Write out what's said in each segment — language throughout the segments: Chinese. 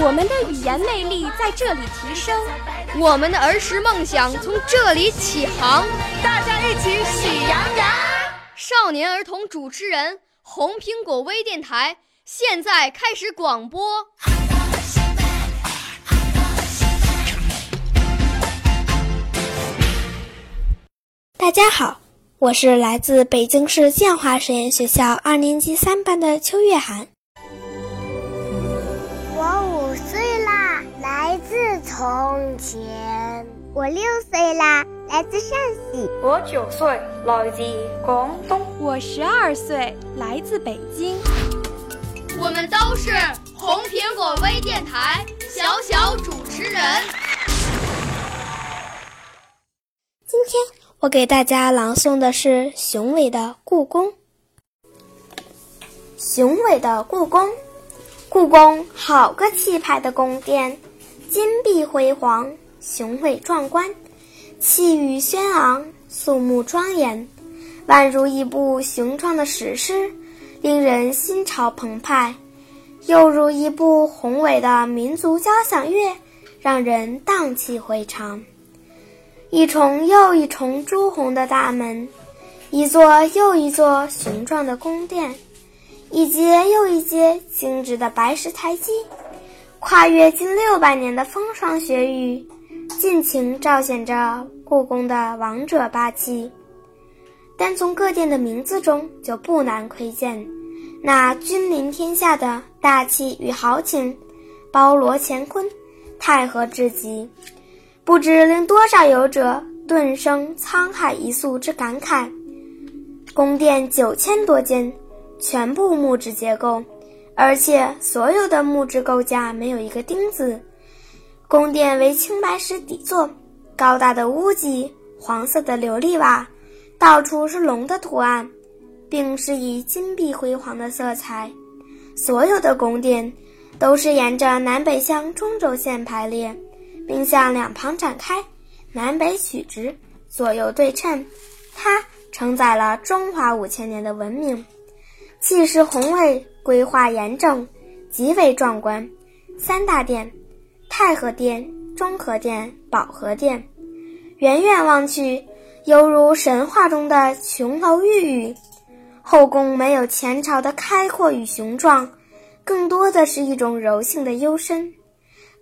我们的语言魅力在这里提升，我们的儿时梦想从这里起航。大家一起喜羊羊。少年儿童主持人，红苹果微电台现在开始广播。大家好，我是来自北京市建华实验学校二年级三班的邱月涵。从前。我六岁啦，来自陕西。我九岁，来自广东。我十二岁，来自北京。我们都是红苹果微电台小小主持人。今天。我给大家朗诵的是雄伟的故宫。雄伟的故宫，故宫好个气派的宫殿，金碧辉煌，雄伟壮观，气宇轩昂，肃穆庄严，宛如一部雄壮的史诗，令人心潮澎湃；又如一部宏伟的民族交响乐，让人荡气回肠。一重又一重朱红的大门，一座又一座雄壮的宫殿，一阶又一阶精致的白石台阶，跨越近六百年的风霜雪雨，尽情彰显着故宫的王者霸气。单从各殿的名字中就不难窥见，那君临天下的大气与豪情，包罗乾坤，太和至极。不知令多少游者顿生沧海一粟之感慨。宫殿九千多间，全部木质结构，而且所有的木质构架没有一个钉子。宫殿为青白石底座，高大的屋脊，黄色的琉璃瓦，到处是龙的图案，并是以金碧辉煌的色彩。所有的宫殿都是沿着南北向中轴线排列。并向两旁展开，南北曲直，左右对称。它承载了中华五千年的文明，气势宏伟，规划严整，极为壮观。三大殿：太和殿、中和殿、保和殿，远远望去，犹如神话中的琼楼玉宇。后宫没有前朝的开阔与雄壮，更多的是一种柔性的幽深。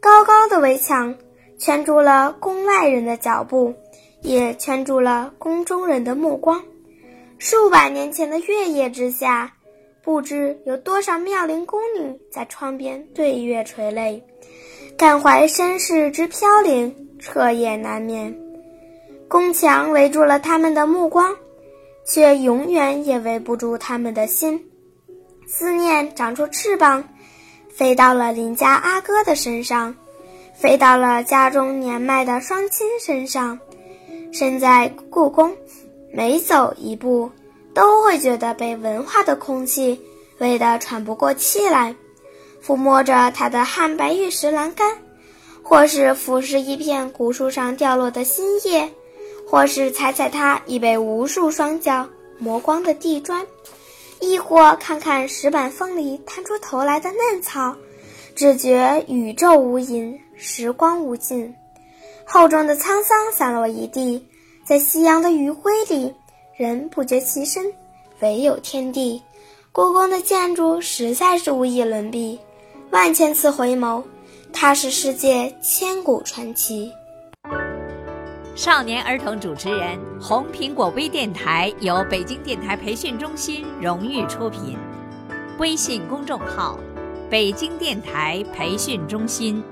高高的围墙。圈住了宫外人的脚步，也圈住了宫中人的目光。数百年前的月夜之下，不知有多少妙龄宫女在窗边对月垂泪，感怀身世之飘零，彻夜难眠。宫墙围住了他们的目光，却永远也围不住他们的心。思念长出翅膀，飞到了邻家阿哥的身上。飞到了家中年迈的双亲身上，身在故宫，每走一步，都会觉得被文化的空气喂得喘不过气来。抚摸着它的汉白玉石栏杆，或是俯视一片古树上掉落的新叶，或是踩踩它已被无数双脚磨光的地砖，亦或看看石板缝里探出头来的嫩草，只觉宇宙无垠。时光无尽，厚重的沧桑散落一地，在夕阳的余晖里，人不觉其身，唯有天地。故宫的建筑实在是无以伦比，万千次回眸，它是世界千古传奇。少年儿童主持人，红苹果微电台由北京电台培训中心荣誉出品，微信公众号：北京电台培训中心。